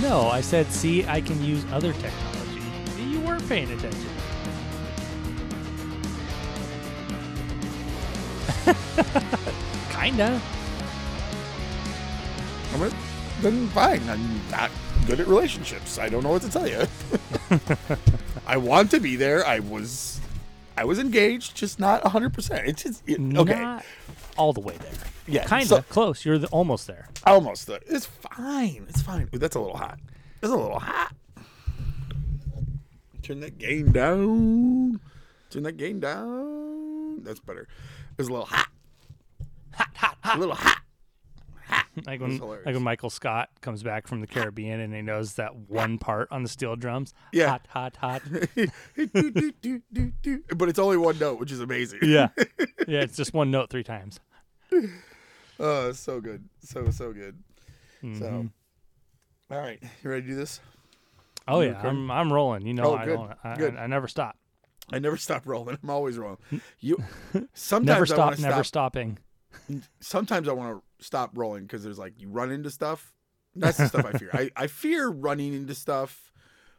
No, I said, see, I can use other technology. You weren't paying attention. Kinda. I mean, then fine. I'm not good at relationships. I don't know what to tell you. I want to be there. I was, I was engaged, just not hundred percent. It's just it- okay. Not all the way there. Yeah, Kinda. so- Close. You're the, almost there. Almost there. It's fine. It's fine. Ooh, that's a little hot. It's a little hot. Turn that gain down. Turn that gain down. That's better. It's a little hot. Hot, hot, hot. A little hot. Like when, like when Michael Scott comes back from the Caribbean and he knows that one part on the steel drums. Yeah. Hot, hot, hot. Do, do, do, do, do. but it's only one note, which is amazing. yeah. Yeah, it's just one note three times. Oh, it's so good. So, so good. So, Mhm. all right. You ready to do this? Oh You yeah, recording? I'm I'm rolling. You know Oh, I good, don't I, good. I, I never stop. I never stop rolling. I'm always rolling. You sometimes Never I stop, wanna never stop stopping. sometimes I want to stop rolling because there's like you run into stuff. That's the stuff I fear. I, I fear running into stuff,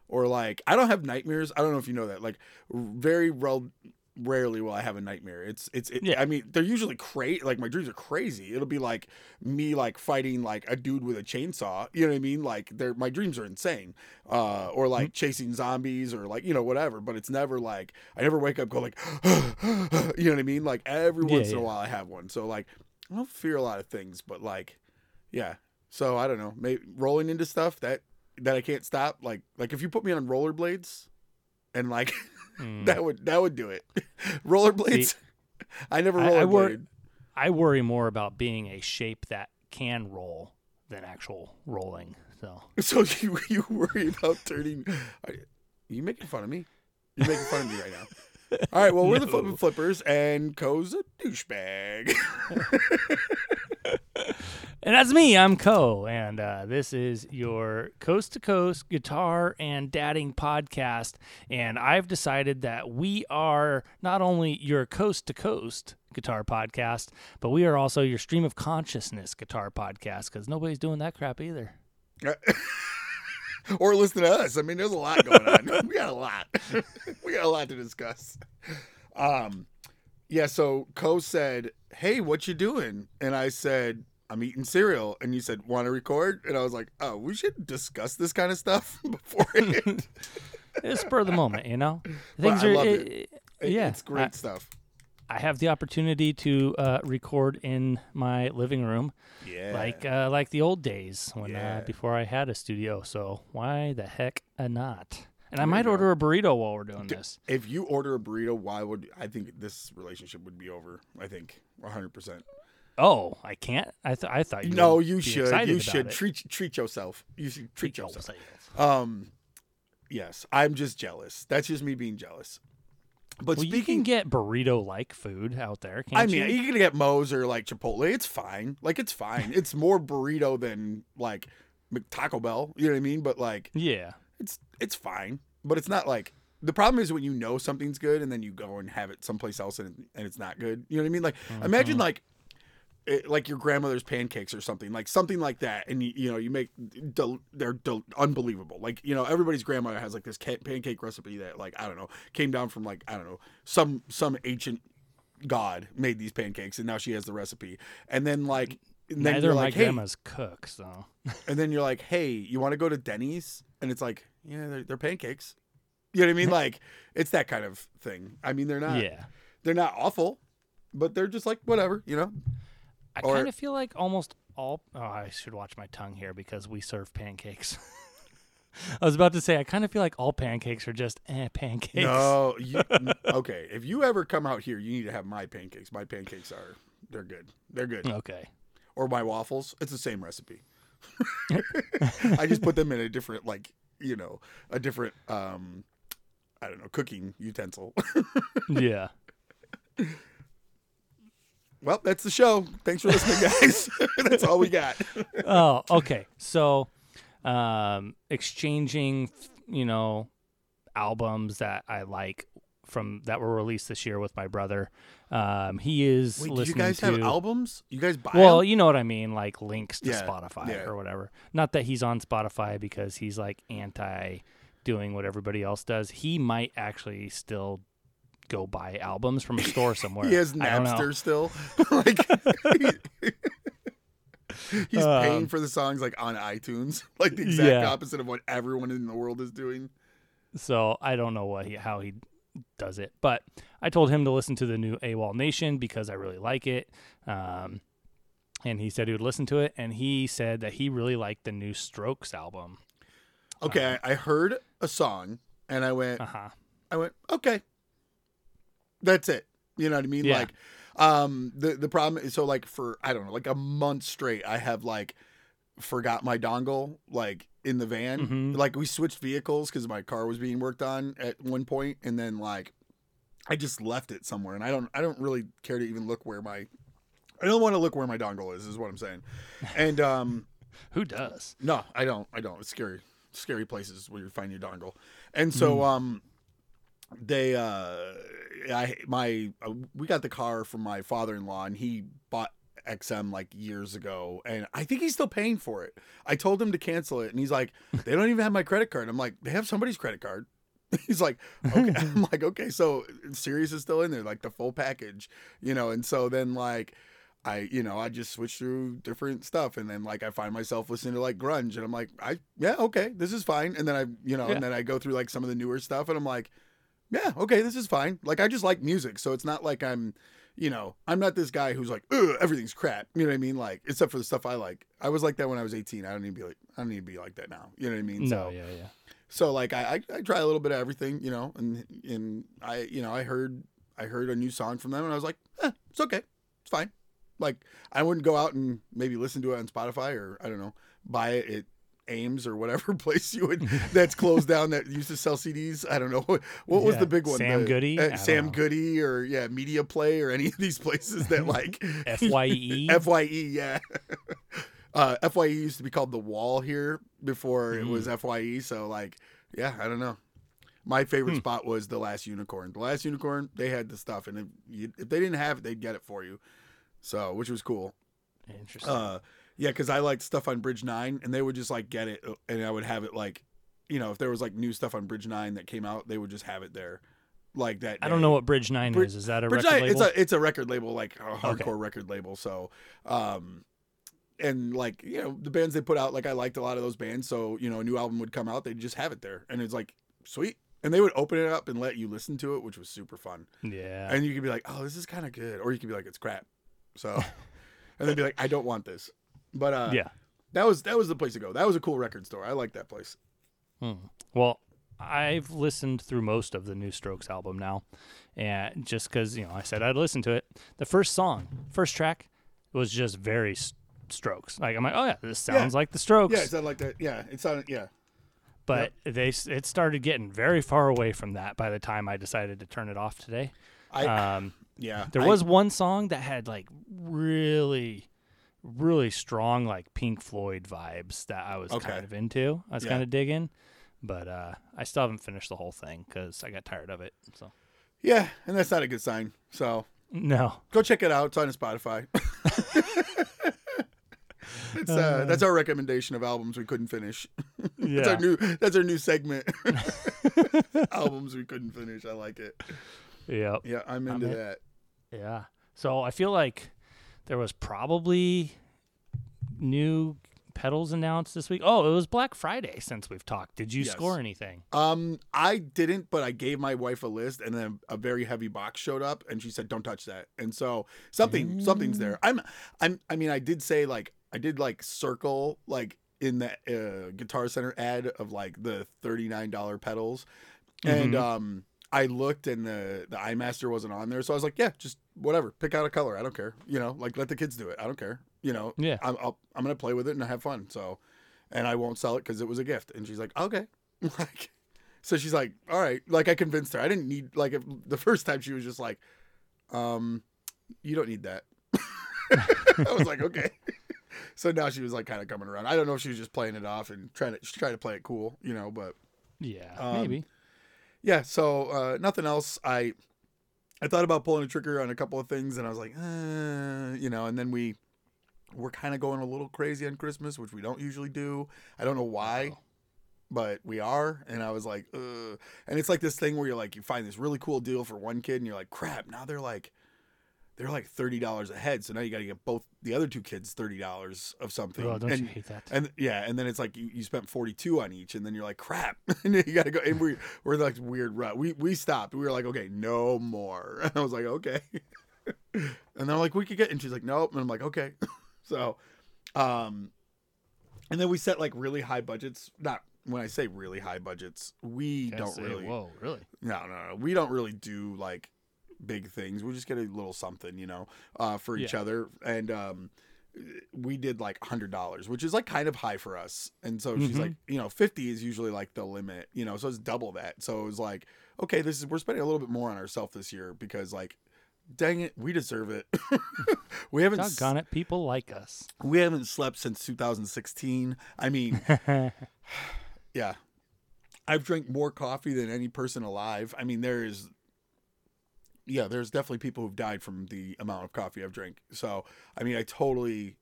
or like I don't have nightmares. I don't know if you know that. Like very rel- rarely will I have a nightmare. It's it's it, Yeah. I mean they're usually crazy. Like my dreams are crazy. It'll be like me like fighting like a dude with a chainsaw. You know what I mean? Like they're my dreams are insane. Uh, or Mm-hmm. like chasing zombies or like you know whatever. But it's never like I never wake up go like you know what I mean? Like every Yeah, once in a while I have one. So like I don't fear a lot of things, but like, yeah. So I don't know, maybe rolling into stuff that that I can't stop. Like like if you put me on rollerblades, and like Mm. that would that would do it. rollerblades. I never I- I wor- I worry more about being a shape that can roll than actual rolling. So So you you worry about turning? Are you making fun of me? You're making fun of me right now. All right. Well, we're the Flippin' Flippers, and Coe's a douchebag. And that's me. I'm Coe, and uh, this is your coast to coast guitar and dadding podcast. And I've decided that we are not only your coast to coast guitar podcast, but we are also your stream of consciousness guitar podcast because nobody's doing that crap either. or listen to us. I mean, there's a lot going on. we got a lot. we got a lot to discuss. Um, yeah. So Coe said, "Hey, what you doing?" And I said, "I'm eating cereal." And you said, "Want to record?" And I was like, "Oh, we should discuss this kind of stuff beforehand." It's spur of the moment, you know. Things I are. love it- it. it- yeah, it's great I- stuff. I have the opportunity to uh, record in my living room, Yeah. like uh, like the old days when Yeah. uh, before I had a studio. So why the heck uh, not? And I might order a burrito while we're doing this. if you order a burrito, why would I think this relationship would be over? I think 100. percent Oh, I can't. I th- I thought you. No, you should. You should it. treat treat yourself. You should treat, Treat yourself. yourself. Um, yes, I'm just jealous. That's just me being jealous. But Well, you can get burrito-like food out there. Can't I mean, you? you can get Moe's or like Chipotle. It's fine. Like it's fine. it's more burrito than like Taco Bell. You know what I mean? But like yeah. it's it's fine. But it's not like the problem is when you know something's good and then you go and have it someplace else and and it's not good. You know what I mean? Like imagine Mhm. like. It, like your grandmother's pancakes or something like something like that and you, you know you make del- they're del- unbelievable like you know everybody's grandmother has like this ca- pancake recipe that like i don't know came down from like i don't know some some ancient god made these pancakes and now she has the recipe and then like and then Neither of my like hey grandmas cook, so and then you're like, "Hey, you want to go to Denny's?" And it's like, "Yeah, they're, they're pancakes." You know what I mean? like it's that kind of thing. I mean, they're not yeah. they're not awful, but they're just like whatever, you know. I kind of feel like almost all. Oh, I should watch my tongue here because we serve pancakes. I was about to say I kind of feel like all pancakes are just eh, pancakes. No, you, okay. If you ever come out here, you need to have my pancakes. My pancakes are they're good. They're good. Okay. Or my waffles. It's the same recipe. I just put them in a different like you know a different um I don't know cooking utensil. Yeah. Well, that's the show. Thanks for listening, guys. that's all we got. oh, okay. So, um, exchanging, you know, albums that I like from that were released this year with my brother. Um, he is Wait, do listening you guys to. have albums? You guys buy well, them? you know what I mean, like links to Yeah, Spotify yeah. or whatever. Not that he's on Spotify because he's like anti doing what everybody else does. He might actually still go buy albums from a store somewhere. He has I don't know. Napster still. like he's paying Um, for the songs like on iTunes, like the exact Yeah. opposite of what everyone in the world is doing. So I don't know what he how he does it, but I told him to listen to the new AWOLNATION because I really like it. Um, and he said he would listen to it, and he said that he really liked the new Strokes album. Okay, I I heard a song and I went, Uh huh. I went, okay, that's it. You know what I mean? Yeah. Like, um, the the problem is so like for I don't know, like a month straight, I have like forgot my dongle like in the van. Mhm. Like we switched vehicles because my car was being worked on at one point, and then like I just left it somewhere, and I don't I don't really care to even look where my I don't want to look where my dongle is. Is what I'm saying, and um. Who does? No, I don't. I don't. It's scary. Scary places where you find your dongle. And so um they uh I my uh, we got the car from my father-in-law and he bought XM like years ago and I think he's still paying for it. I told him to cancel it and he's like, "They don't even have my credit card." I'm like, "They have somebody's credit card." He's like, okay. I'm like, okay, so Sirius is still in there, like the full package, you know. And so then, like, I, you know, I just switch through different stuff, and then like I find myself listening to like grunge, and I'm like, I, yeah, okay, this is fine. And then I, you know, Yeah. and then I go through like some of the newer stuff, and I'm like, yeah, okay, this is fine. Like I just like music, so it's not like I'm, you know, I'm not this guy who's like, Ugh, everything's crap. You know what I mean? Like, except for the stuff I like. I was like that when I was 18. I don't need to be like, I don't need to be like that now. You know what I mean? No, so, yeah, yeah. so like I, I I try a little bit of everything, you know, and and I you know I heard I heard a new song from them and I was like, eh, it's okay, it's fine. Like I wouldn't go out and maybe listen to it on Spotify or I don't know buy it at Ames or whatever place you would that's closed down that used to sell CDs. I don't know what, what was the big one. Sam The- Goody? uh, Sam know. Goody or yeah Media Play or any of these places that like Fye. Fye, yeah. uh, Fye used to be called the Wall here before it was Fye. So like, yeah, I don't know. My favorite Hmm. spot was the Last Unicorn. The Last Unicorn, they had the stuff, and if, you, if they didn't have it, they'd get it for you. So, which was cool. Interesting. Uh, yeah, because I liked stuff on Bridge Nine, and they would just like get it, uh, and I would have it like, you know, if there was like new stuff on Bridge Nine that came out, they would just have it there, like that. I don't day. know what Bridge Nine Brid- is. Is that a Bridge record Nine, label? it's a it's a record label, like a hardcore Okay. record label. So, um, and like you know the bands they put out, like I liked a lot of those bands. So you know a new album would come out, they'd just have it there, and it's like sweet. And they would open it up and let you listen to it, which was super fun. yeah. And you could be like, "Oh, this is kind of good," or you could be like, "It's crap." So, and then be like, "I don't want this." But uh, yeah. that was that was the place to go. That was a cool record store. I like that place. Hmm. Well, I've listened through most of the new Strokes album now, and just because you know I said I'd listen to it, the first song, first track, was just very s- Strokes. Like I'm like, oh yeah, this sounds like the Strokes. Yeah, it sounded like that. Yeah, it sounded. Yeah, but they it started getting very far away from that by the time I decided to turn it off today. I Um, yeah. there I- was one song that had like really, really strong like Pink Floyd vibes that I was Okay. kind of into. I was Yeah. kind of digging, but uh, I still haven't finished the whole thing because I got tired of it. So yeah, and that's not a good sign. So no, go check it out. It's on Spotify. it's, uh, that's our recommendation of albums we couldn't finish. That's yeah, our new. That's our new segment. albums we couldn't finish. I like it. yeah, Yeah, I'm I'm into in. that. yeah. So I feel like there was probably new pedals announced this week. Oh, it was Black Friday since we've talked. Did you Yes. score anything? Um, I didn't, but I gave my wife a list, and then a very heavy box showed up, and she said, "Don't touch that." And so something, something's there. I'm, I'm, I mean, I did say like I did like circle like in the uh, Guitar Center ad of like the thirty nine dollar pedals, and Mhm. um, I looked and the the iMaster wasn't on there, so I was like, yeah, just whatever, pick out a color. I don't care. You know, like let the kids do it. I don't care. You know, Yeah. I'm I'll, I'm gonna play with it and have fun. So, and I won't sell it because it was a gift. And she's like, okay, like, so she's like, all right. Like I convinced her. I didn't need like if, the first time she was just like, um, you don't need that. I was like, okay. so now she was like kind of coming around. I don't know if she was just playing it off and trying to try to play it cool, you know. But Yeah, Um, maybe. Yeah, so uh, nothing else. I I thought about pulling a trigger on a couple of things, and I was like, uh, you know, and then we we're kind of going a little crazy on Christmas, which we don't usually do. I don't know why, but we are. And I was like, Ugh. and it's like this thing where you're like, you find this really cool deal for one kid, and you're like, crap, now they're like. They're like thirty dollars a head, so now you got to get both the other two kids thirty dollars of something. Oh, don't and, you hate that? and yeah, and then it's like you, you spent forty two on each, and then you're like, crap, and you got to go. And we we're like weird rut. We we stopped. We were like, okay, no more. And I was like, okay. and they're like, we could get, and she's like, nope. And I'm like, okay. so, um, and then we set like really high budgets. Not when I say really high budgets, we Gotta don't say, really. Whoa, really? No, no, no. We don't really do like big things. We just get a little something, you know, uh, for each Yeah. other. And um, we did like a hundred dollars, which is like kind of high for us. And so she's Mhm. like, you know, fifty is usually like the limit, you know, so it's double that. So it was like, okay, this is we're spending a little bit more on ourselves this year because like, dang it, we deserve it. we haven't s- it, people like us. we haven't slept since 2016. I mean, yeah. I've drank more coffee than any person alive. I mean, there is yeah, there's definitely people who've died from the amount of coffee I've drank. So, I mean, I totally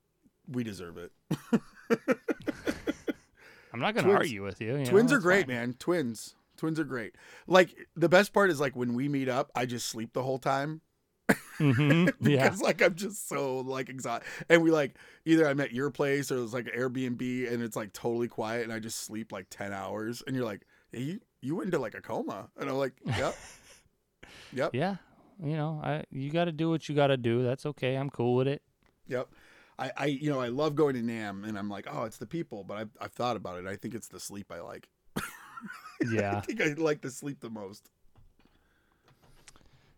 we deserve it. I'm not gonna argue with you. you know, Twins are great, fine. man. Twins. Twins are great. Like the best part is like when we meet up, I just sleep the whole time Mhm, Yeah. because like I'm just so like exhausted. And we like either I'm at your place or it's like an Airbnb and it's like totally quiet and I just sleep like ten hours and you're like, hey, you you went into like a coma and I'm like, yep, yep, Yeah. You know, I you got to do what you got to do. That's okay. I'm cool with it. yep. I, I you know I love going to Nam and I'm like, oh, it's the people, but I've I've thought about it. I think it's the sleep I like. Yeah. I think I like to sleep the most.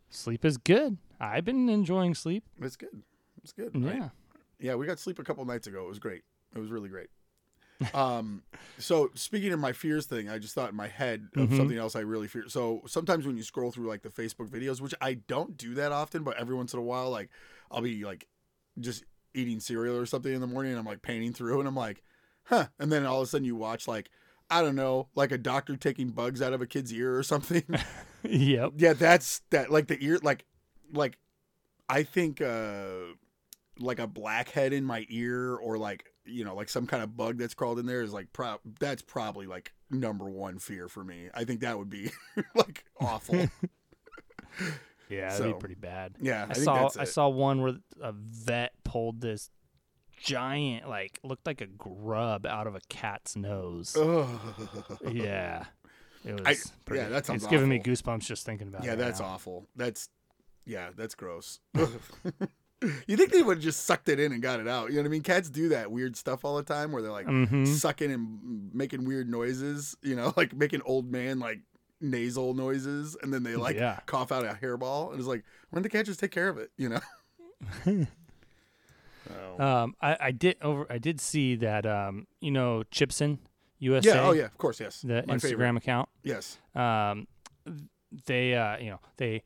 sleep is good. I've been enjoying sleep. It's good. It's good. Yeah. right? Yeah, we got sleep a couple nights ago. It was great. It was really great. Um, so speaking of my fears thing, I just thought in my head of Mhm. something else I really fear. So sometimes when you scroll through like the Facebook videos, which I don't do that often, but every once in a while, like I'll be like just eating cereal or something in the morning, and I'm like painting through, and I'm like, huh, and then all of a sudden you watch like. I don't know, like a doctor taking bugs out of a kid's ear or something. yep. Yeah, that's that like the ear like like I think uh like a blackhead in my ear or like you know like some kind of bug that's crawled in there is like pro- that's probably like number one fear for me. I think that would be like awful. Yeah, that'd So, be pretty bad. yeah, I, I saw I saw one where a vet pulled this giant like looked like a grub out of a cat's nose. Ugh. yeah. It was I- pretty, yeah, that sounds It's giving me goosebumps just thinking about it. yeah, that's now. awful. That's yeah, that's gross. You think they would have just sucked it in and got it out? You know what I mean? Cats do that weird stuff all the time where they're like Mhm. sucking and making weird noises, you know, like making old man like nasal noises, and then they like Yeah. cough out a hairball, and it's like, when the cat just take care of it, you know? oh. Um, I, I did over. I did see that. Um, you know, Chibson USA. yeah, oh yeah, of course, yes. The My Instagram favorite. account. Yes. Um, they uh, you know, they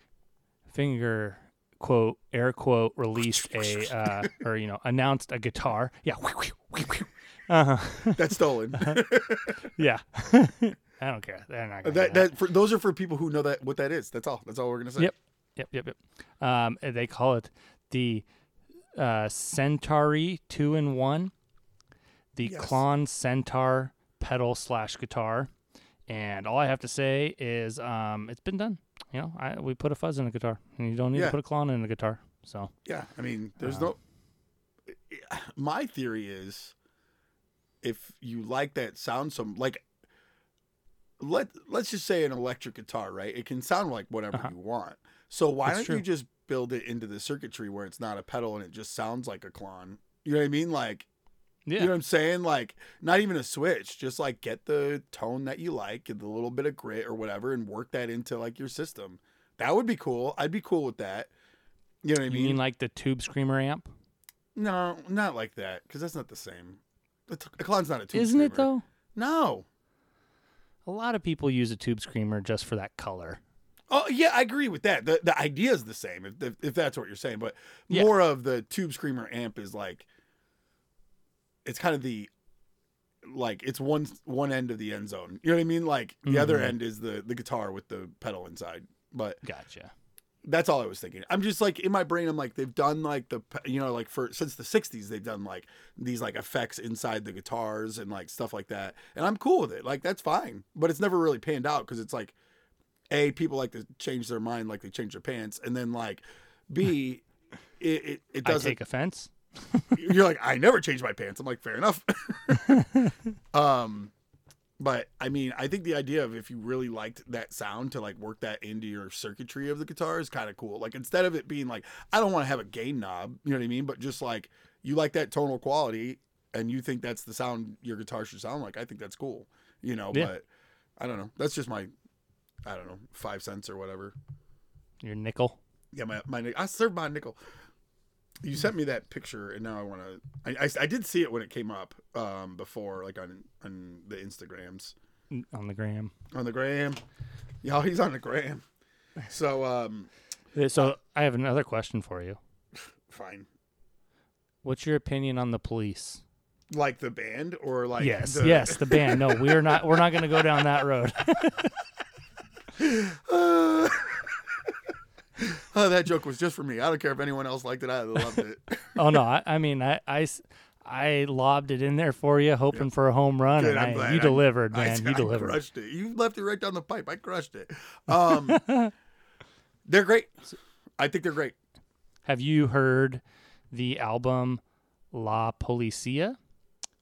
finger quote air quote released a uh, or you know announced a guitar. Yeah. Uh huh. That's stolen. Yeah. I don't care. They're not that do that for those are for people who know that what that is. That's all. That's all we're gonna say. Yep. Yep, yep, yep. Um, they call it the uh, Centauri two in one, the Yes. Klon Centaur pedal slash guitar, and all I have to say is um, it's been done. You know, I, we put a fuzz in the guitar, and you don't need Yeah. to put a Klon in the guitar. So Yeah, I mean, there's Uh, no. My theory is, if you like that sound, some like, let let's just say an electric guitar, right? It can sound like whatever Uh-huh. you want. So why That's don't true. you just build it into the circuitry where it's not a pedal and it just sounds like a Klon? You know what I mean? Like, yeah, you know what I'm saying? Like, not even a switch. Just like get the tone that you like, get the little bit of grit or whatever, and work that into like your system. That would be cool. I'd be cool with that. You know what I you mean like the Tube Screamer amp? no, not like that, because that's not the same. A, t- a clown's not a tube Isn't it though? No. A lot of people use a Tube Screamer just for that color. Oh yeah, I agree with that. The the idea is the same, if, if, if that's what you're saying. But Yeah. more of the tube screamer amp is like, it's kind of the like it's one one end of the end zone. You know what I mean? Like the other Mhm. end is the the guitar with the pedal inside. But Gotcha. that's all I was thinking. I'm just like in my brain. I'm like they've done like the you know like for since the '60s they've done like these like effects inside the guitars and like stuff like that, and I'm cool with it. Like that's fine, but it's never really panned out because it's like a people like to change their mind like they change their pants, and then like b it it, it doesn't. I take offense. You're like I never change my pants. I'm like fair enough. um. But I mean, I think the idea of if you really liked that sound to like work that into your circuitry of the guitar is kind of cool. Like instead of it being like, I don't want to have a gain knob, you know what I mean? But just like you like that tonal quality and you think that's the sound your guitar should sound like, I think that's cool, you know? Yeah. But I don't know. That's just my, I don't know, five cents or whatever. Your nickel. Yeah, my, my I serve my nickel. You sent me that picture, and now I want to. I, I, I did see it when it came up um, before, like on on the Instagrams, on the gram. on the gram. Yeah, he's on the gram. So um, Uh, So I have another question for you. fine. What's your opinion on the police? Like the band, or like yes, the- yes, the band. No, we're not. We're not going to go down that road. Uh, oh, that joke was just for me. I don't care if anyone else liked it. I loved it. oh no, I, mean I I, I, I I lobbed it in there for you, hoping for a home run, Good, and I, you delivered, man. I you delivered. crushed it. You left it right down the pipe. I crushed it. Um, they're great. I think they're great. Have you heard the album La Policia,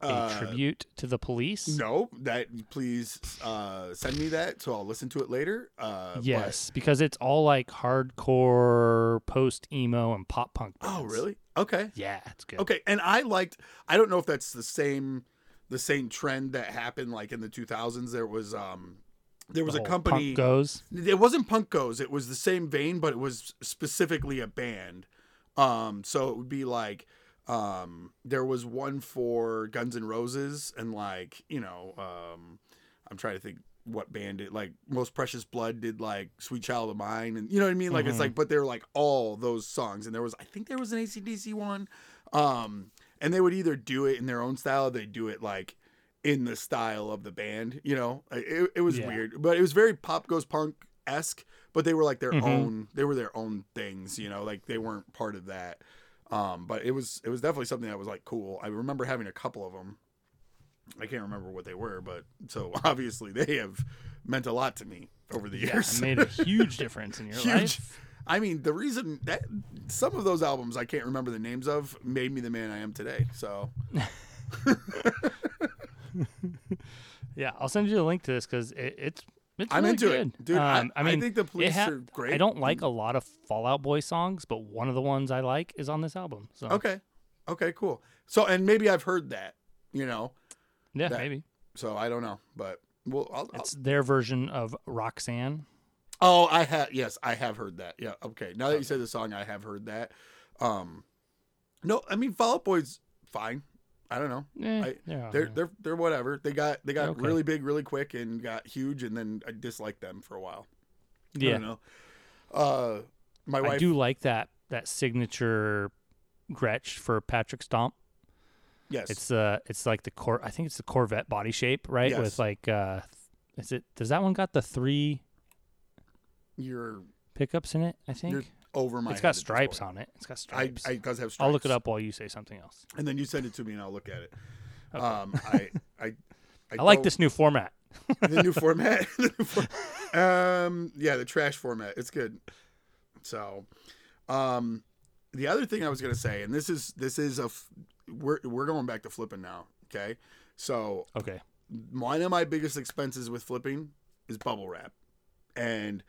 a Uh, tribute to the police? No, that please uh, send me that so I'll listen to it later. Uh, but- Yes, because it's all like hardcore, post emo, and pop punk. oh, really? Okay. Yeah, it's good. Okay. And I liked. I don't know if that's the same, the same trend that happened like in the 2000s. There was um, there was The a company. Punk goes. It wasn't Punk Goes. It was the same vein, but it was specifically a band. Um, so it would be like, um, there was one for Guns N' Roses, and like, you know, um, I'm trying to think what band it like. Most Precious Blood did like Sweet Child of Mine, and you know what I mean. Like it's Mhm. like, but they're like all those songs, and there was I think there was an ACDC one, um, and they would either do it in their own style, or they do it like in the style of the band. You know, it, it was Yeah. weird, but it was very pop goes punk esque. But they were like their Mhm. own. They were their own things. You know, like they weren't part of that. Um, but it was it was definitely something that was like cool. I remember having a couple of them. I can't remember what they were, but so obviously they have meant a lot to me over the Yeah, years. made a huge difference in your Huge. life. I mean, the reason that some of those albums I can't remember the names of made me the man I am today. So Yeah, I'll send you the link to this because it, it's it's I'm really into good. it, dude. Um, I, I mean, I think the police ha- are great. I don't like a lot of Fall Out Boy songs, but one of the ones I like is on this album. So Okay, okay, cool. So and maybe I've heard that, you know. yeah, that- maybe So I don't know, but well, I'll, I'll- it's their version of Roxanne. Oh, I have. Yes, I have heard that. Yeah. Okay. Now that you said the song, I have heard that. Um, no, I mean Fall Out Boy's fine. I don't know. Eh, I- they're, They're they're they're whatever. They got they got Okay. really big, really quick, and got huge, and then I disliked them for a while. I yeah. don't know. Uh, my I do like that that signature Gretsch for Patrick Stump. Yes. It's uh it's like the cor I think it's the Corvette body shape, right? Yes. With like uh is it does that one got the three you're pickups in it, I think? Over my. it's got stripes on it. It's got stripes. I it does have stripes. I'll look it up while you say something else. and then you send it to me, and I'll look at it. Okay. Um, I I I, I like this new format. the new format. The new for- um, yeah, the trash format. It's good. So, um, the other thing I was gonna say, and this is this is a f- we're we're going back to flipping now. Okay, so Okay. one of my biggest expenses with flipping is bubble wrap, and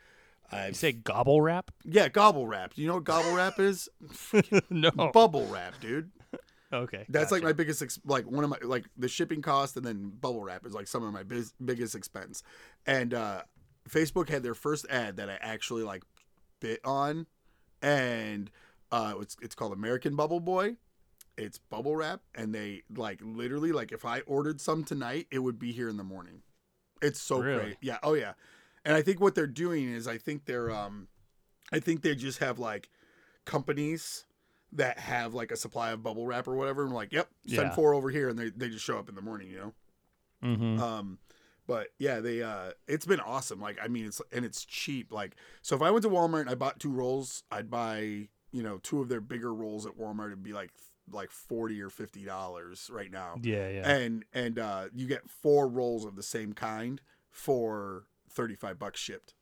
I You say gobble wrap? yeah gobble wrap. Do you know what gobble wrap is? no. Bubble wrap, dude. Okay. That's like my biggest, ex- like one of my, like the shipping cost and then bubble wrap is like some of my biz- biggest expense. And uh, Facebook had their first ad that I actually like bit on, and uh, it's it's called American Bubble Boy. It's bubble wrap, and they like literally like if I ordered some tonight, it would be here in the morning. It's so Really? great, yeah, oh yeah. And I think what they're doing is I think they're um, I think they just have like companies that have like a supply of bubble wrap or whatever. and like, yep, send Yeah. four over here, and they, they just show up in the morning, you know. Mm-hmm. Um, but yeah, they uh, it's been awesome. Like I mean, it's and it's cheap. Like so, if I went to Walmart and I bought two rolls, I'd buy you know two of their bigger rolls at Walmart. It'd be like like forty or fifty dollars right now. yeah, yeah. And and uh, you get four rolls of the same kind for thirty five bucks shipped.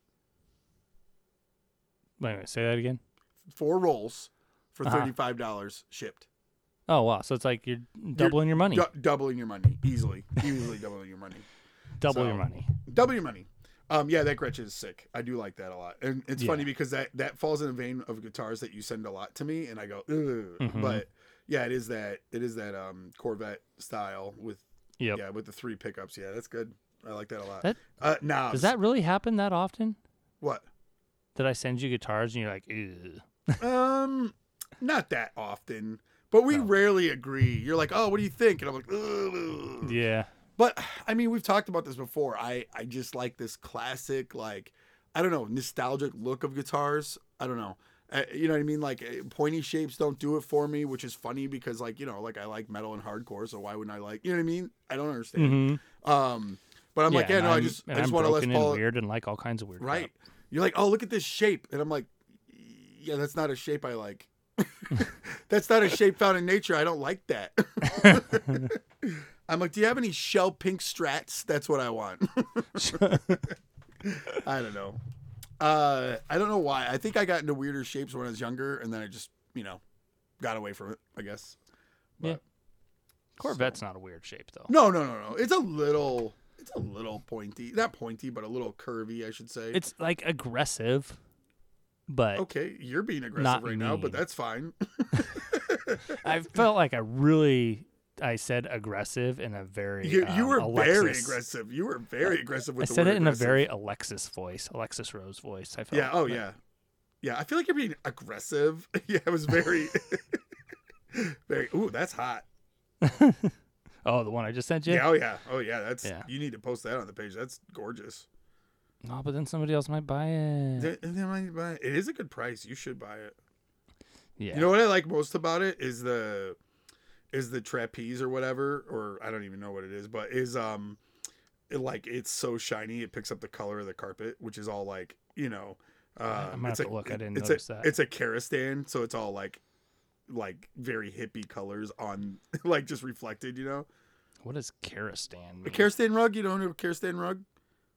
Wait, wait, say that again. Four rolls for Uh-huh. thirty five dollars shipped. Oh wow, so it's like you're doubling your money. Du- doubling your money easily, easily doubling your money. Double your money. Double your money. Um, yeah, that Gretsch is sick. I do like that a lot, and it's Yeah. funny because that that falls in the vein of guitars that you send a lot to me, and I go, Ugh. Mhm. but yeah, it is that it is that um Corvette style with Yep. yeah with the three pickups. Yeah, that's good. I like that a lot. That- uh, now Does that really happen that often? what? Did I send you guitars and you're like, Ew. Um, not that often, but we No. rarely agree. You're like, oh, what do you think? And I'm like, Ugh. Yeah. But I mean, we've talked about this before. I I just like this classic, like I don't know, nostalgic look of guitars. I don't know. Uh, you know what I mean? Like uh, pointy shapes don't do it for me, which is funny because like you know, like I like metal and hardcore, so why wouldn't I like? You know what I mean? I don't understand. Mm-hmm. Um, but I'm like, yeah, no, I I'm- just and I just want to broken Paul. and weird and like all kinds of weird. Right? crap. You're like, oh, look at this shape, and I'm like, yeah, that's not a shape I like. that's not a shape found in nature. I don't like that. I'm like, do you have any shell pink strats? That's what I want. I don't know. Uh, I don't know why. I think I got into weirder shapes when I was younger, and then I just, you know, got away from it. I guess. Yeah. Corvette's not a weird shape though. No, no, no, no. It's a little. It's a little pointy. Not pointy, but a little curvy, I should say. It's like aggressive, but okay. You're being aggressive right now, but that's fine. I felt like I really I said aggressive in a very You, you um, were very aggressive. You were very aggressive I with the said it in a very Alexis voice, Alexis Rose voice. I felt. Yeah. Oh but- yeah. Yeah. I feel like you're being aggressive. yeah. It was very, very. Ooh, that's hot. Oh, the one I just sent you. Yeah. Oh yeah. Oh yeah. That's. Yeah. You need to post that on the page. That's gorgeous. No, but then somebody else might buy it. Th- and then I buy it. It is a good price. You should buy it. yeah. You know what I like most about it is the, is the trapeze or whatever, or I don't even know what it is, but is um, it, like it's so shiny it picks up the color of the carpet, which is all like you know. Uh, I'm gonna it's have a- to look. I didn't it's notice a, that. It's a Karastan, so it's all like, like very hippie colors on, like just reflected. You know, what does Karastan a mean? Rug. You don't know a Karastan rug?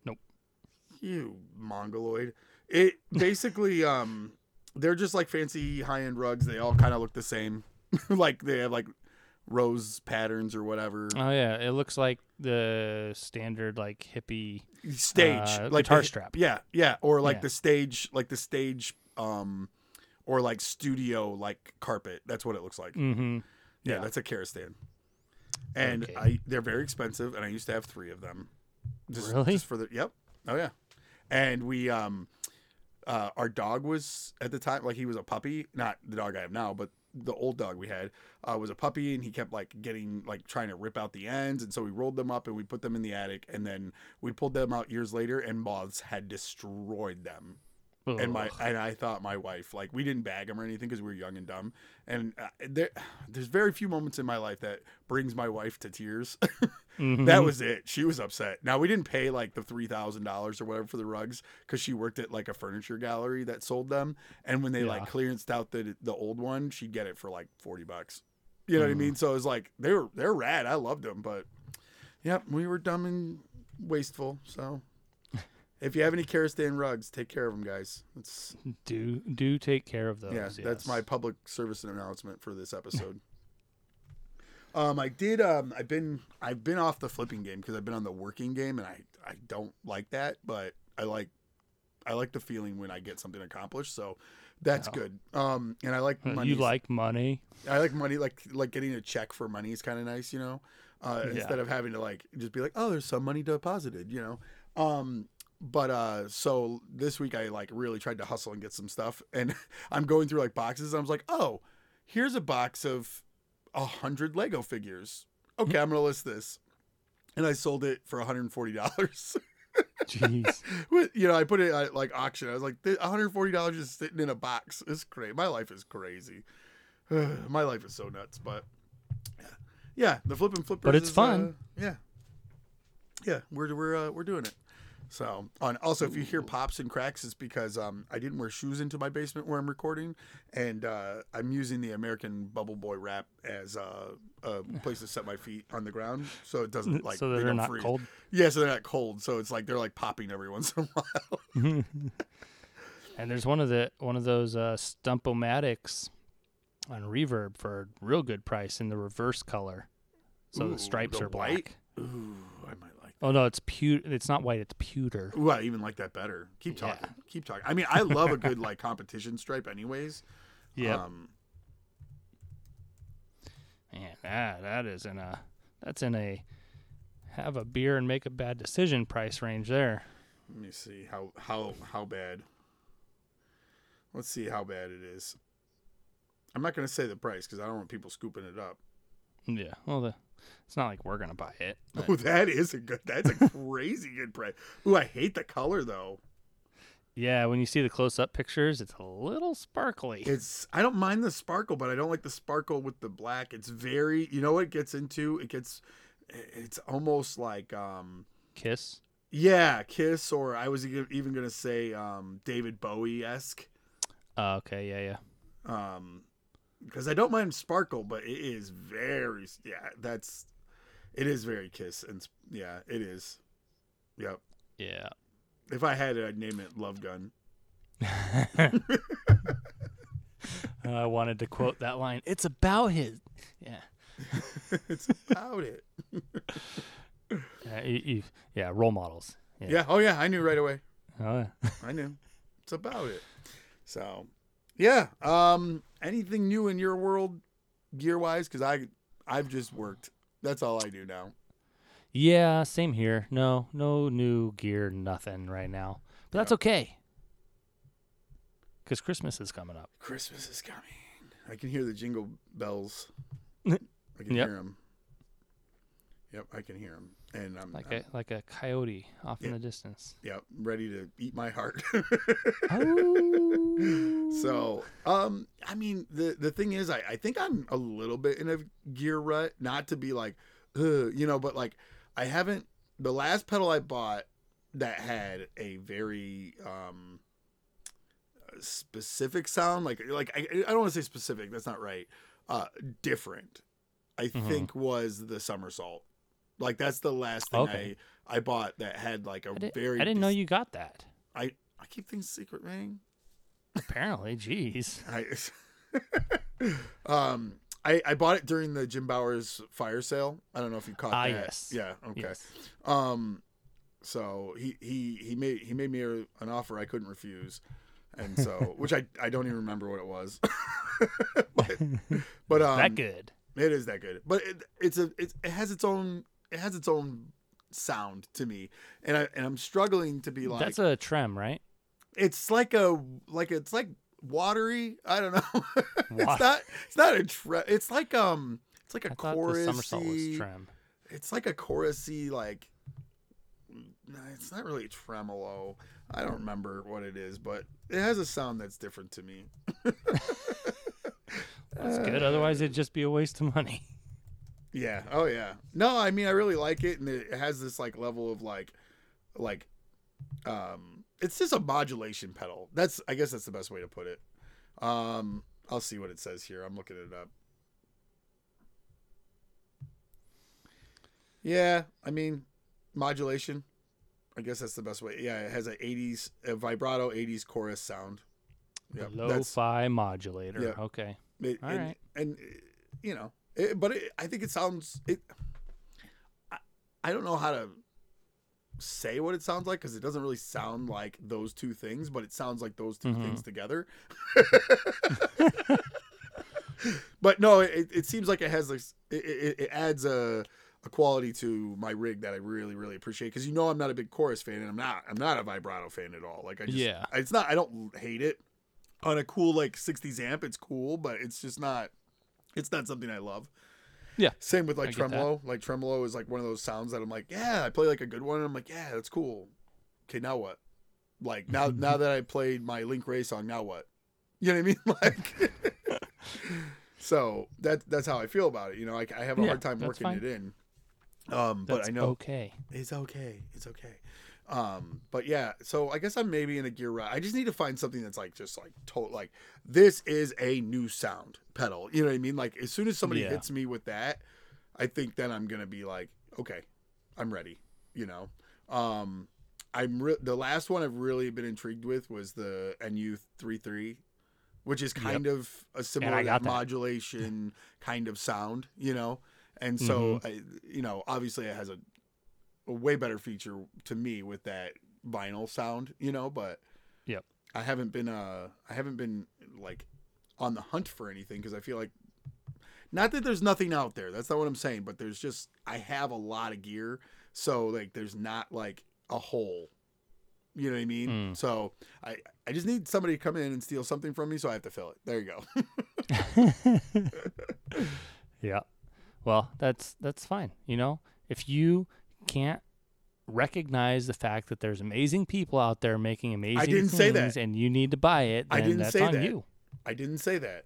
Nope. You mongoloid. It basically, um, they're just like fancy high end rugs. They all kind of look the same. like they have like rose patterns or whatever. oh yeah, it looks like the standard like hippie. stage uh, like guitar the- strap. yeah yeah or like Yeah. the stage like the stage um or like studio like carpet that's what it looks like Mm-hmm. yeah, yeah. that's a Karastan and Okay. i they're very expensive and i used to have three of them just, Really? just for the yep oh yeah and we um uh our dog was at the time like he was a puppy not the dog i have now but the old dog we had uh, was a puppy and he kept like getting like trying to rip out the ends and so we rolled them up and we put them in the attic and then we pulled them out years later and moths had destroyed them and my and I thought my wife like we didn't bag him or anything because we were young and dumb. And uh, there there's very few moments in my life that brings my wife to tears. Mhm. that was it. She was upset. Now we didn't pay like the three thousand dollars or whatever for the rugs because she worked at like a furniture gallery that sold them. And when they like Yeah. clearanced out the the old one she'd get it for like 40 bucks. You know what I Mm. mean? So it was like they were they're rad. I loved them but yep we were dumb and wasteful so if you have any Karastan rugs, take care of them, guys. It's do do take care of those. yeah, that's my public service announcement for this episode. um, I did. Um, I've been I've been off the flipping game because I've been on the working game, and I I don't like that, but I like I like the feeling when I get something accomplished. So that's Yeah. good. Um, and I like money. You like money? I like money. Like like getting a check for money is kind of nice, you know. Uh, Yeah. Instead of having to like just be like, oh, there's some money deposited, you know. Um, but uh, so this week I like really tried to hustle and get some stuff, and I'm going through like boxes. And I was like, oh, here's a box of a hundred Lego figures. Okay, I'm gonna list this, and I sold it for 140 dollars. Jeez. you know, I put it at like auction. I was like, 140 dollars is sitting in a box. It's crazy. My life is crazy. My life is so nuts, but yeah, yeah. The flipping flippers, But it's is, fun. uh, yeah, Yeah, we're we're uh, we're doing it. So, on also if you hear pops and cracks, it's because um I didn't wear shoes into my basement where I'm recording, and uh, I'm using the American Bubble Boy wrap as uh, a place to set my feet on the ground, so it doesn't like so they they're don't not freeze. cold. Yeah, so they're not cold. So it's like they're like popping every once in a while. And there's one of the one of those uh, Stump-O-Matics on Reverb for a real good price in the reverse color. So Ooh, the stripes the are black. white? Ooh, I might. Oh no, it's pu- It's not white. It's pewter. Ooh, I even like that better. Keep Yeah. talking. Keep talking. I mean, I love a good like competition stripe, anyways. Yeah. Um, Man, that that is in a that's in a have a beer and make a bad decision price range there. let me see how how how bad. Let's see how bad it is. I'm not gonna say the price because I don't want people scooping it up. Yeah. Well, the, it's not like we're gonna buy it. but- Oh, that is a good. That's a crazy good price. Ooh, I hate the color though. yeah. When you see the close-up pictures, it's a little sparkly. It's I don't mind the sparkle, but I don't like the sparkle with the black. It's very you know what it gets into? It gets it's almost like um Kiss. yeah, Kiss or I was even gonna say um David Bowie esque. Oh, okay. Yeah. Yeah. Um because I don't mind sparkle, but it is very yeah, that's it is very Kiss and yeah, it is. Yep. Yeah. If I had it, I'd name it Love Gun. I wanted to quote that line. It's about his. Yeah. it's about it. Yeah, you- you- yeah, role models. Yeah. Yeah. Oh yeah, I knew right away. Oh, yeah. I knew. It's about it. So, yeah. Um, anything new in your world, gear wise? Because I, I've just worked. That's all I do now. yeah, same here. No, no new gear, nothing right now. But that's okay. Because Christmas is coming up. Christmas is coming. I can hear the jingle bells. I can Yep. hear them. Yep, I can hear them, and I'm, Like I'm a like a coyote off in the distance. yep ready to eat my heart. Oh. So, um, I mean, the the thing is, I, I think I'm a little bit in a gear rut. Not to be like, Ugh, you know, but like, I haven't. The last pedal I bought that had a very um specific sound, like like I, I don't want to say specific. That's not right. Uh, different. I Mhm. think was the somersault. Like that's the last thing Okay. I I bought that had like a I, did, very. I didn't know you got that. I I keep things secret, man. Apparently, jeez. I um I, I bought it during the Jim Bowers fire sale. I don't know if you caught Ah, that. yes. Yeah. Okay. Yes. Um, so he he he made he made me an offer I couldn't refuse, and so which I I don't even remember what it was. but, but um, that good. it is that good. But it, it's a it's, it has its own it has its own sound to me, and I and I'm struggling to be like That's a trem, right? it's like a like it's like watery. I don't know. It's not. It's not a. Tre- it's like um. It's like a I the somersault was trem. It's like a chorusy like. It's not really tremolo. I don't remember what it is, but it has a sound that's different to me. That's good. Otherwise, it'd just be a waste of money. Yeah. Oh yeah. No, I mean I really like it, and it has this like level of like, like, um, it's just a modulation pedal. That's I guess that's the best way to put it. Um, I'll see what it says here. I'm looking it up. Yeah, I mean, modulation. I guess that's the best way. Yeah, it has a 80s a vibrato 80s chorus sound. Yep, the lo-fi modulator. Yeah. Okay. it, All and, right. and you know, it, but it, I think it sounds. It. I, I don't know how to say what it sounds like because it doesn't really sound like those two things, but it sounds like those 2 Mhm. things together. but no, it, it seems like it has this. It, it, it adds a a quality to my rig that I really really appreciate because you know I'm not a big chorus fan and I'm not I'm not a vibrato fan at all. Like I just Yeah. it's not I don't hate it on a cool like 60s amp it's cool but it's just not it's not something I love. Yeah. Same with like that. tremolo. Like tremolo is like one of those sounds that I'm like, yeah, I play like a good one. And I'm like, yeah, that's cool. Okay, now what? Like now now that I played my Link Wray song, now what? You know what I mean? Like so that that's how I feel about it. You know, I, I have a Yeah, hard time working fine. it in. Um, but I know okay. it's okay. It's okay. Um, but yeah, so I guess I'm maybe in a gear rut. I just need to find something that's like just like total like this is a new sound pedal. You know what I mean? Like as soon as somebody Yeah. hits me with that, I think then I'm gonna be like, okay, I'm ready. You know. Um, I'm re- the last one I've really been intrigued with was the NU 33 which is kind of a similar modulation kind of sound, you know. And so, Mm-hmm. I, you know, obviously it has a, a way better feature to me with that vinyl sound, you know. But Yep. I haven't been uh I haven't been like on the hunt for anything because I feel like not that there's nothing out there. That's not what I'm saying. But there's just I have a lot of gear, so like there's not like a hole. You know what I mean? Mm. So I I just need somebody to come in and steal something from me, so I have to fill it. There you go. Yeah. Well, that's that's fine. You know, if you can't recognize the fact that there's amazing people out there making amazing didn't things say that. and you need to buy it, I then didn't that's say on that. you. I didn't say that,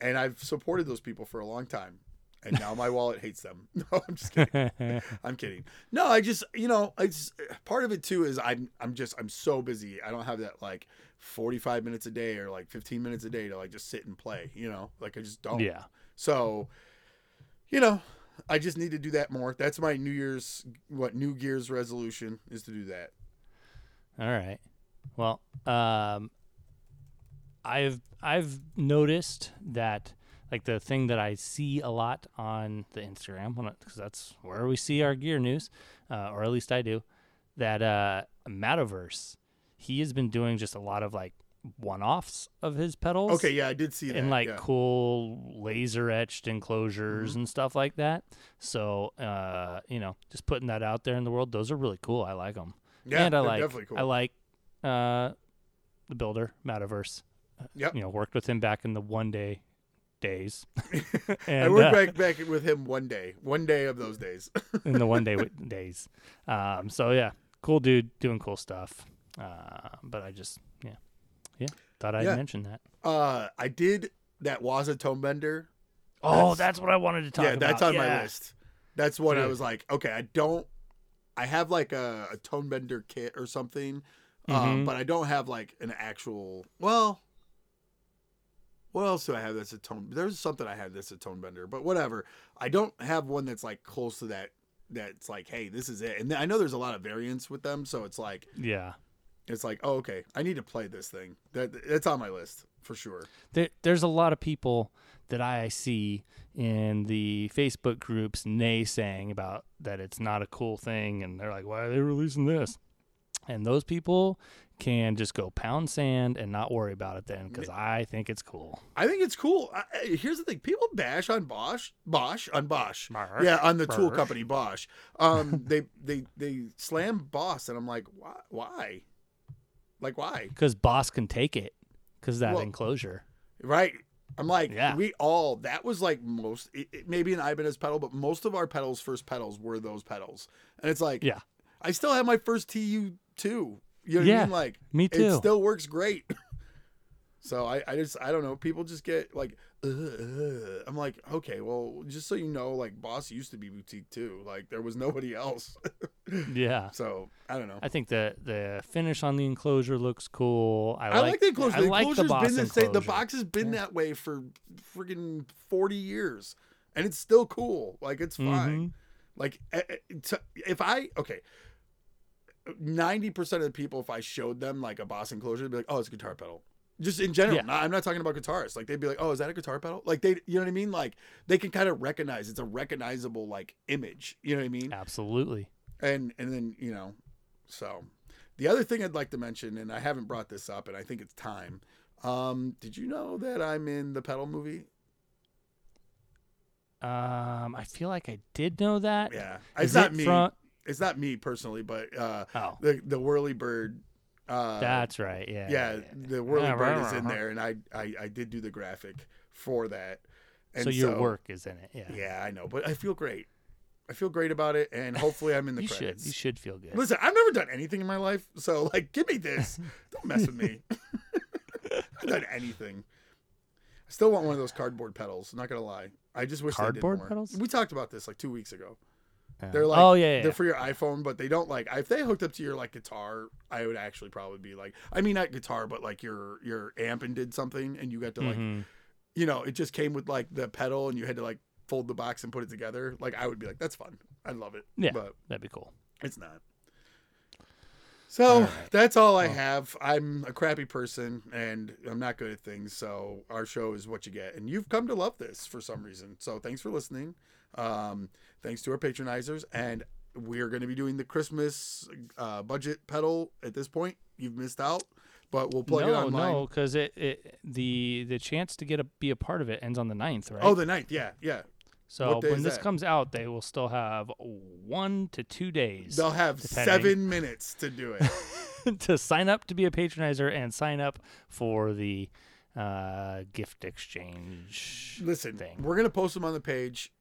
and I've supported those people for a long time, and now my wallet hates them. No, I'm just kidding. I'm kidding. No, I just you know, it's part of it too is I'm I'm just I'm so busy. I don't have that like 45 minutes a day or like 15 minutes a day to like just sit and play. You know, like I just don't. yeah. So, you know, I just need to do that more. That's my New Year's what New Year's resolution is to do that. All right. Well, um, I've I've noticed that like the thing that I see a lot on the Instagram because that's where we see our gear news, uh, or at least I do. That uh, Mattoverse, he has been doing just a lot of like one-offs of his pedals. Okay, yeah, I did see that. in like yeah. cool laser etched enclosures Mm-hmm. and stuff like that. So, uh, you know, just putting that out there in the world, those are really cool. I like them. yeah, and I they're like definitely cool. I like uh, the builder Mattoverse. Yep. You know, worked with him back in the one day days. and, I worked uh, back back with him one day, one day of those days. in the one day days. Um, so yeah, cool dude doing cool stuff. Uh, but I just yeah, yeah, thought I'd Yeah. mention that. Uh, I did that Waza tone bender. Oh, That's- that's, what I wanted to talk about. yeah, about. that's on my list. That's what I was like. Okay, I don't. I have like a, a tone bender kit or something, um, Mhm. but I don't have like an actual. Well, what else do I have that's a tone? There's something I had that's a tone bender, but whatever. I don't have one that's like close to that. That's like, hey, this is it. And I know there's a lot of variants with them, so it's like, Yeah. it's like, oh, okay, I need to play this thing. That that's on my list for sure. there, there's a lot of people that I see in the Facebook groups naysaying about that it's not a cool thing, and they're like, "Why are they releasing this?" And those people can just go pound sand and not worry about it then, because I think it's cool. I think it's cool. I, here's the thing: people bash on Bosch, Bosch on Bosch. Bosch, Yeah, on the tool company Bosch. Um, they they they slam Boss, and I'm like, why? Why? Like why? Because Boss can take it, because that Well, enclosure. Right? I'm like, Yeah. we all. That was like most. It, it- maybe an Ibanez pedal, but most of our pedals, first pedals, were those pedals. And it's like, Yeah. I still have my first TU two. You know what I Yeah, mean? Like, me too. It still works great. so I, I just, I don't know. People just get like, "Ugh, ugh." I'm like, okay, well, just so you know, like, Boss used to be boutique too. Like, there was nobody else. Yeah. so I don't know. I think the the finish on the enclosure looks cool. I, I like, the enclosure. I the like the Boss been same. The box has been Yeah. that way for freaking forty years, and it's still cool. Like it's fine. Mhm. Like eh, eh, if I okay, ninety percent of the people, if I showed them like a Boss enclosure, they'd be like, "Oh, it's a guitar pedal." Just in general, Yeah. not, I'm not talking about guitarists. Like they'd be like, "Oh, is that a guitar pedal?" Like they, you know what I mean? Like they can kind of recognize it's a recognizable like image. You know what I mean? Absolutely. and and then you know so the other thing i'd like to mention and i haven't brought this up and i think it's time um did you know that i'm in the pedal movie Um, I feel like I did know that. yeah Is it's not it me from- it's not me personally but uh Oh, the the whirly bird uh that's right. Yeah. yeah, the whirly Yeah, bird right, is in right. there and I, I i did do the graphic for that and so your work is in it. Yeah. yeah i know but i feel great i feel great about it and hopefully i'm in the you credits should. You should feel good. Listen, I've never done anything in my life, so like, give me this. Don't mess with me. I've done anything. I still want one of those cardboard pedals. I'm not gonna lie. I just wish they Cardboard did more. pedals? We talked about this like two weeks ago. They're like, oh yeah, yeah, they're for your iPhone, but they don't like if they hooked up to your like guitar. I would actually probably be like, I mean not guitar, but like your your amp and did something, and you got to like, Mhm. you know, it just came with like the pedal, and you had to like fold the box and put it together. Like I would be like, that's fun. I love it. Yeah. but That'd be cool. it's not. So All right. that's all I Well. have. I'm a crappy person and I'm not good at things. So our show is what you get. And you've come to love this for some reason. So thanks for listening. Um, thanks to our patronizers. And we're going to be doing the Christmas uh, budget pedal at this point. You've missed out, but we'll plug it online. no, because it, it the the chance to get a be a part of it ends on the 9th, right? Oh, the ninth. Yeah. Yeah. so when is this that? comes out, they will still have one to two days They'll have Depending. seven minutes to do it. to sign up to be a patronizer and sign up for the uh, gift exchange. Listen, thing. we're gonna post them on the page,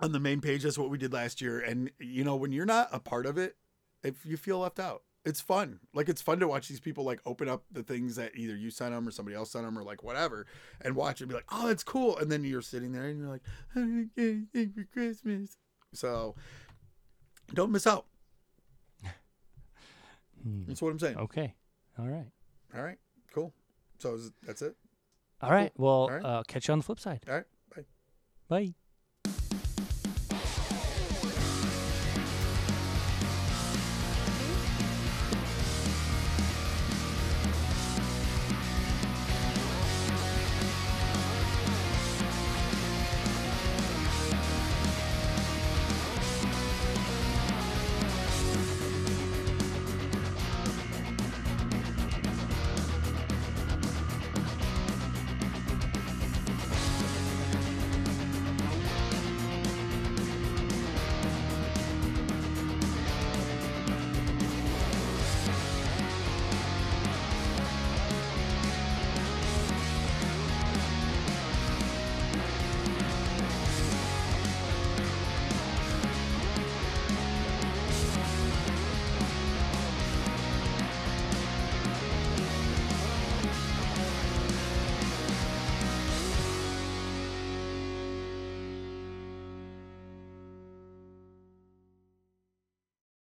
on the main page. That's what we did last year. And you know, when you're not a part of it, if you feel left out, it's fun. Like it's fun to watch these people like open up the things that either you sent them or somebody else sent them or like whatever, and watch it and be like, oh, that's cool. And then you're sitting there and you're like, I didn't get anything for Christmas. So don't miss out. Hmm. That's what I'm saying. Okay. All right. All right, cool. So is, that's it. All right. Well, right. Uh, catch you on the flip side. All right, bye. Bye.